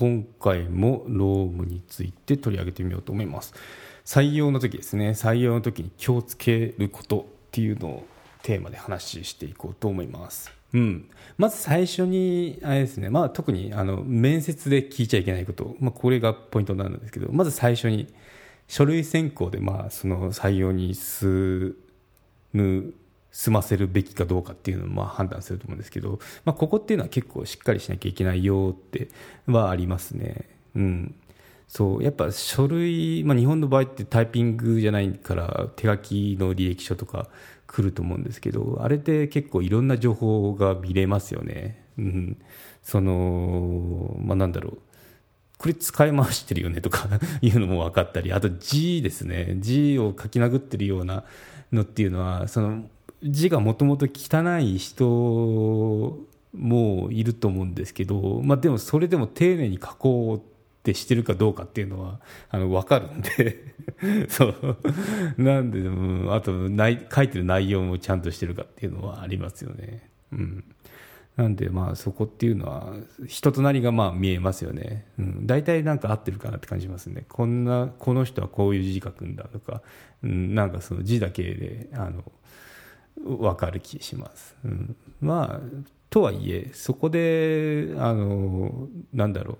今回もロームについて取り上げてみようと思います。採用の時ですね。採用の時に気をつけることっていうのをテーマで話していこうと思います。うん、まず最初に、あれですね、まあ、特にあの面接で聞いちゃいけないこと、まあ、これがポイントなんですけど、まず最初に、書類選考でまあその採用に進む済ませるべきかどうかっていうのをまあ判断すると思うんですけど、まあ、ここっていうのは結構しっかりしなきゃいけないよってはありますね。うん、そう。やっぱ書類、まあ、日本の場合ってタイピングじゃないから手書きの履歴書とか来ると思うんですけどあれって結構いろんな情報が見れますよね。うん、そのまあ、なんだろう。これ使い回してるよねとか いうのも分かったりあと字ですね。字を書き殴ってるようなのっていうのはその字がもともと汚い人もいると思うんですけど、まあ、でもそれでも丁寧に書こうってしてるかどうかっていうのはあの分かるんで そう。なんで、うん、あと書いてる内容もちゃんとしてるかっていうのはありますよね。うん。なんでまあそこっていうのは人となりがまあ見えますよね、うん、大体なんか合ってるかなって感じますね。こんなこの人はこういう字書くんだとか、うん、なんかその字だけであの分かる気します、うん、まあとはいえそこであのなんだろう。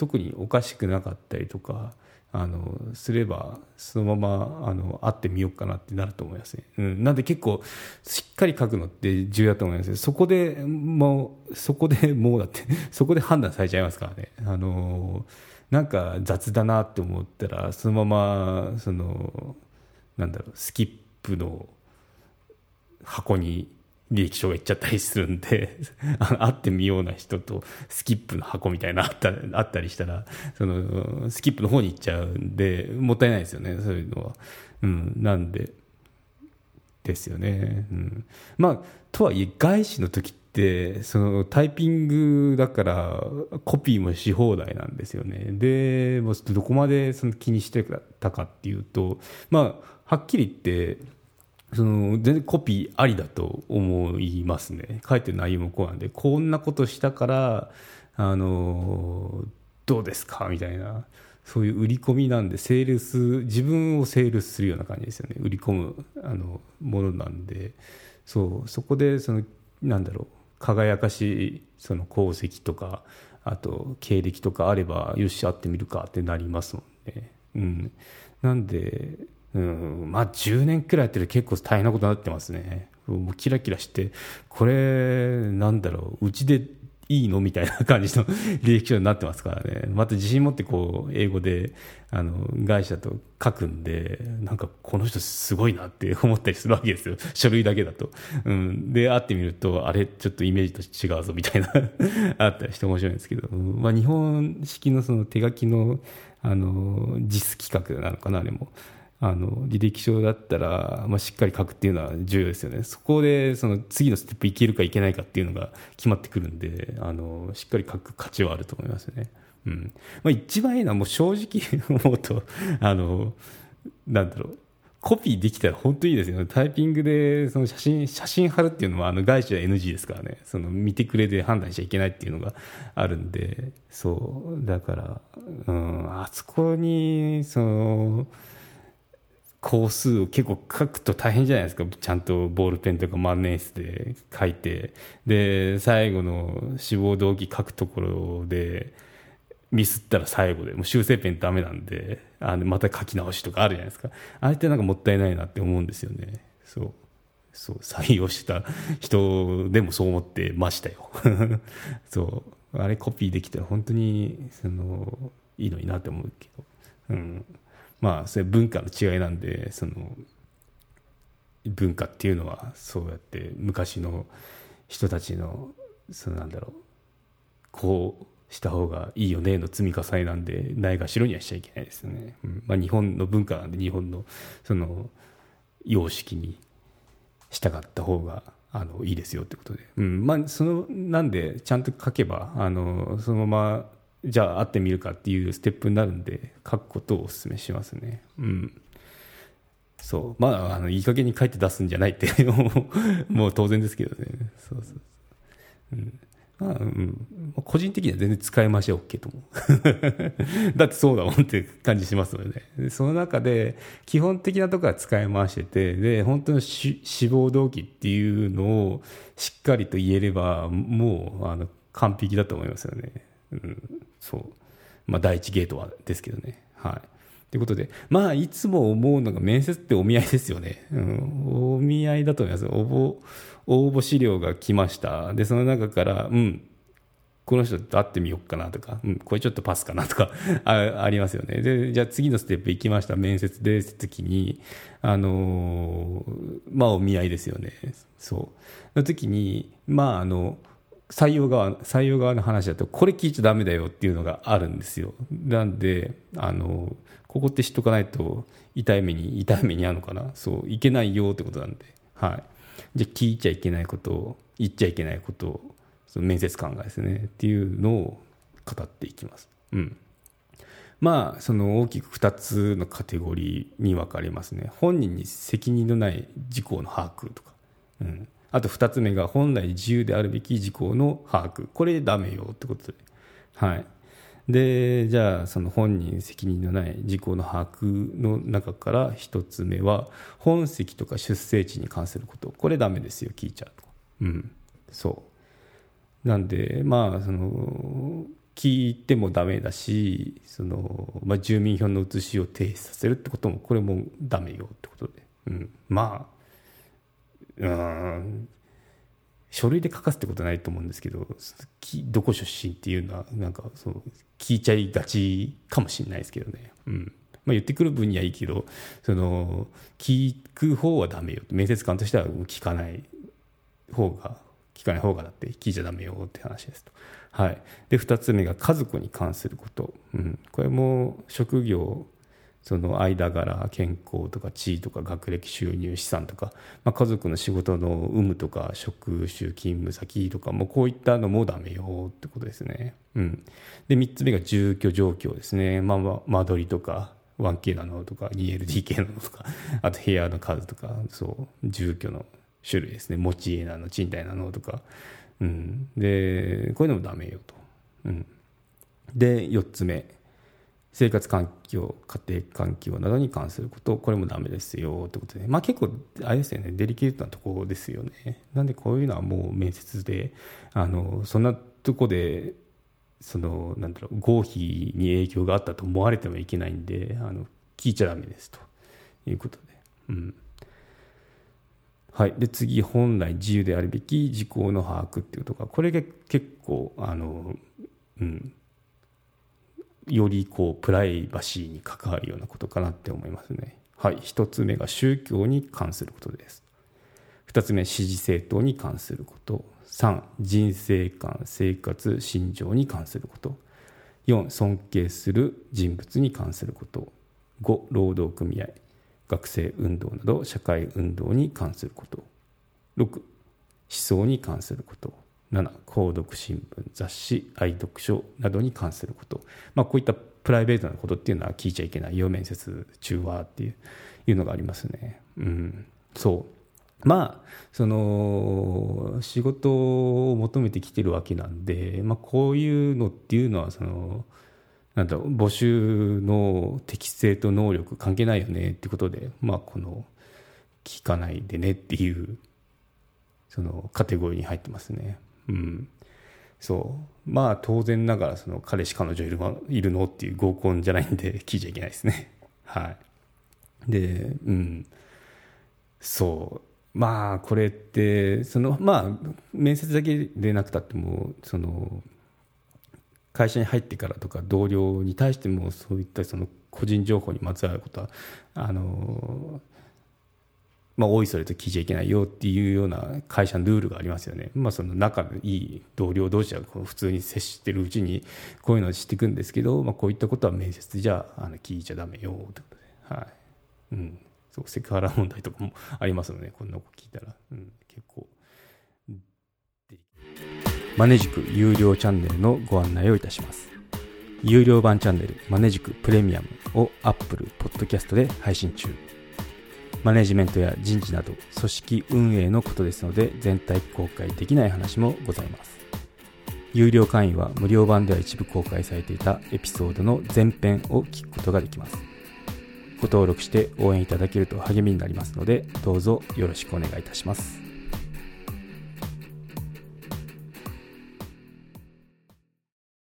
特におかしくなかったりとかあのすればそのままあの会ってみようかなってなると思いますね、うん、なんで結構しっかり書くのって重要だと思いますそこでもうそこで もうだってそこで判断されちゃいますからね。あのなんか雑だなって思ったらそのままそのなんだろうスキップの箱に履歴書がいっちゃったりするんで 会ってみような人とスキップの箱みたいなあった あったりしたらそのスキップの方に行っちゃうんでもったいないですよねそういうのは。うん、なんでですよね。うん、まあとはいえ外資の時ってそのタイピングだからコピーもし放題なんですよね。でもうちょっとどこまでその気にしてたかっていうとまあはっきり言ってその全然コピーありだと思いますね。書いてる内容もこうなんでこんなことしたからあのどうですかみたいな。そういう売り込みなんでセールス自分をセールスするような感じですよね。売り込むあのものなんで。そうそこでそのなんだろう。輝かしいその功績とかあと経歴とかあればよし会ってみるかってなりますもんね。うん、なんでうん。まあ10年くらいやってる結構大変なことになってますね。もうキラキラしてこれなんだろううちでいいのみたいな感じの履歴書になってますからね。また自信持ってこう英語であの会社と書くんでなんかこの人すごいなって思ったりするわけですよ。書類だけだと、うん、で会ってみるとあれちょっとイメージと違うぞみたいな。あったりして面白いんですけど、まあ、日本式のその手書きのあの実企画なのかなあれも。あの履歴書だったら、まあ、しっかり書くっていうのは重要ですよねそこでその次のステップいけるかいけないかっていうのが決まってくるんであのしっかり書く価値はあると思いますね、うんまあ、一番いいのはもう正直 思うとあのなんだろうコピーできたら本当にいいですよね。タイピングでその写真、写真貼るっていうのはあの外資は NG ですからね。その見てくれで判断しちゃいけないっていうのがあるんで、そう。だから、うん、あそこに、その、工数を結構書くと大変じゃないですか。ちゃんとボールペンとか万年筆で書いて。で最後の志望動機書くところでミスったら最後で。もう修正ペンダメなんであのまた書き直しとかあるじゃないですか。あれってなんかもったいないなって思うんですよね。そう。そう。採用した人でもそう思ってましたよ。そう。あれコピーできたら本当にそのいいのになって思うけど。うん。まあそれ文化の違いなんでその文化っていうのはそうやって昔の人たちのそのなんだろうこうした方がいいよねの積み重ねなんでないがしろにはしちゃいけないですよね、うん。まあ、日本の文化なんで日本のその様式に従った方があのいいですよってことで、うん。まあ、そのなんでちゃんと書けばあのそのままじゃあ会ってみるかっていうステップになるんで書くことをお勧めしますね。うん。そう。まああのいい加減に書いて出すんじゃないって もう当然ですけどね。そうそう。うん。まあうん、個人的には全然使い回しは OK と思う だってそうだもんって感じしますので、ね、その中で基本的なところは使い回しててで本当の志望動機っていうのをしっかりと言えればもうあの完璧だと思いますよね、うん、そうまあ第一ゲートはですけどねはいということで、まあ、いつも思うのが面接ってお見合いですよね。うん、お見合いだと思います。応募、応募資料が来ました。で、その中から、うん、この人と会ってみようかなとか、うん、これちょっとパスかなとかあありますよね。で、じゃあ次のステップ行きました。面接で、って時に、あのー、まあ、お見合いですよね。そう。の時に、まあ、あの、採用側、採用側の話だと、これ聞いちゃだめだよっていうのがあるんですよ。なんで、あの、ここって知っとかないと、痛い目に、痛い目にあるのかな？そう、いけないよってことなんで。はい。じゃあ、聞いちゃいけないことを、言っちゃいけないことを、その面接官がですね、っていうのを語っていきます。うん。まあ、その大きく2つのカテゴリーに分かれますね。本人に責任のない事項の把握とか。うん。あと2つ目が本来自由であるべき事項の把握。これダメよってことで。はい。で、じゃあその本人責任のない事項の把握の中から1つ目は本籍とか出生地に関すること。これダメですよ、聞いちゃうと。うん。そう。なんで、まあ、その、聞いてもダメだし、その、まあ、住民票の写しを提出させるってことも、これもダメよってことで。うん。まあ、うん。書類で書かすってことはないと思うんですけどどこ出身っていうのはなんかそう聞いちゃいがちかもしれないですけどね、うん。まあ、言ってくる分にはいいけどその聞く方はダメよ。面接官としては聞かない方が聞かない方がだって聞いちゃダメよって話ですと。はい、で2つ目が家族に関すること、うん、これも職業その間柄健康とか地位とか学歴収入資産とか、まあ、家族の仕事の有無とか職種勤務先とかもこういったのもダメよってことですね。うん、で3つ目が住居状況ですね、まあ、間取りとか 1K なのとか 2LDK なのとか あと部屋の数とかそう住居の種類ですね。持ち家なの賃貸なのとか、うん、でこういうのもダメよと。うん、で4つ目。生活環境、家庭環境などに関すること、これもダメですよってことで、まあ結構、あれですよね、デリケートなところですよね。なんでこういうのはもう面接で、あの、そんなとこで、その、なんだろう、合否に影響があったと思われてもいけないんで、あの、聞いちゃダメですということで。うん。はい、で次、本来自由であるべき事項の把握っていうとか、これが結構、あの、うん、よりこうプライバシーに関わるようなことかなって思いますね。はい、1つ目が宗教に関することです。2つ目、支持政党に関すること。3、人生観、生活、信条に関すること。4、尊敬する人物に関すること。5、労働組合、学生運動など社会運動に関すること。6、思想に関すること。7購読新聞雑誌愛読書などに関すること、まあ、こういったプライベートなことっていうのは聞いちゃいけない要面接中はっていういうのがありますね。うん、そうまあその仕事を求めてきてるわけなんで、まあ、こういうのっていうのはそのなんだろう募集の適性と能力関係ないよねってことで、まあ、この聞かないでねっていうそのカテゴリーに入ってますね。うん、そう。まあ当然ながらその彼氏彼女いるいるのっていう合コンじゃないんで聞いちゃいけないですね。はい。でうん。そう。まあこれってそのまあ面接だけでなくたってもその会社に入ってからとか同僚に対してもそういったその個人情報にまつわることはあのまあ、おいそれと聞いちゃいけないよっていうような会社のルールがありますよね。まあ、その仲のいい同僚同士はこう普通に接してるうちにこういうのを知っていくんですけど、まあ、こういったことは面接じゃあの聞いちゃダメよってことで、はい。うん。そう、セクハラ問題とかもありますので、こんなこと聞いたら、うん、結構。マネジク有料チャンネルのご案内をいたします。有料版チャンネルマネジクプレミアムを Apple Podcast で配信中。マネジメントや人事など組織運営のことですので全体公開できない話もございます。有料会員は無料版では一部公開されていたエピソードの前編を聞くことができます。ご登録して応援いただけると励みになりますのでどうぞよろしくお願いいたします。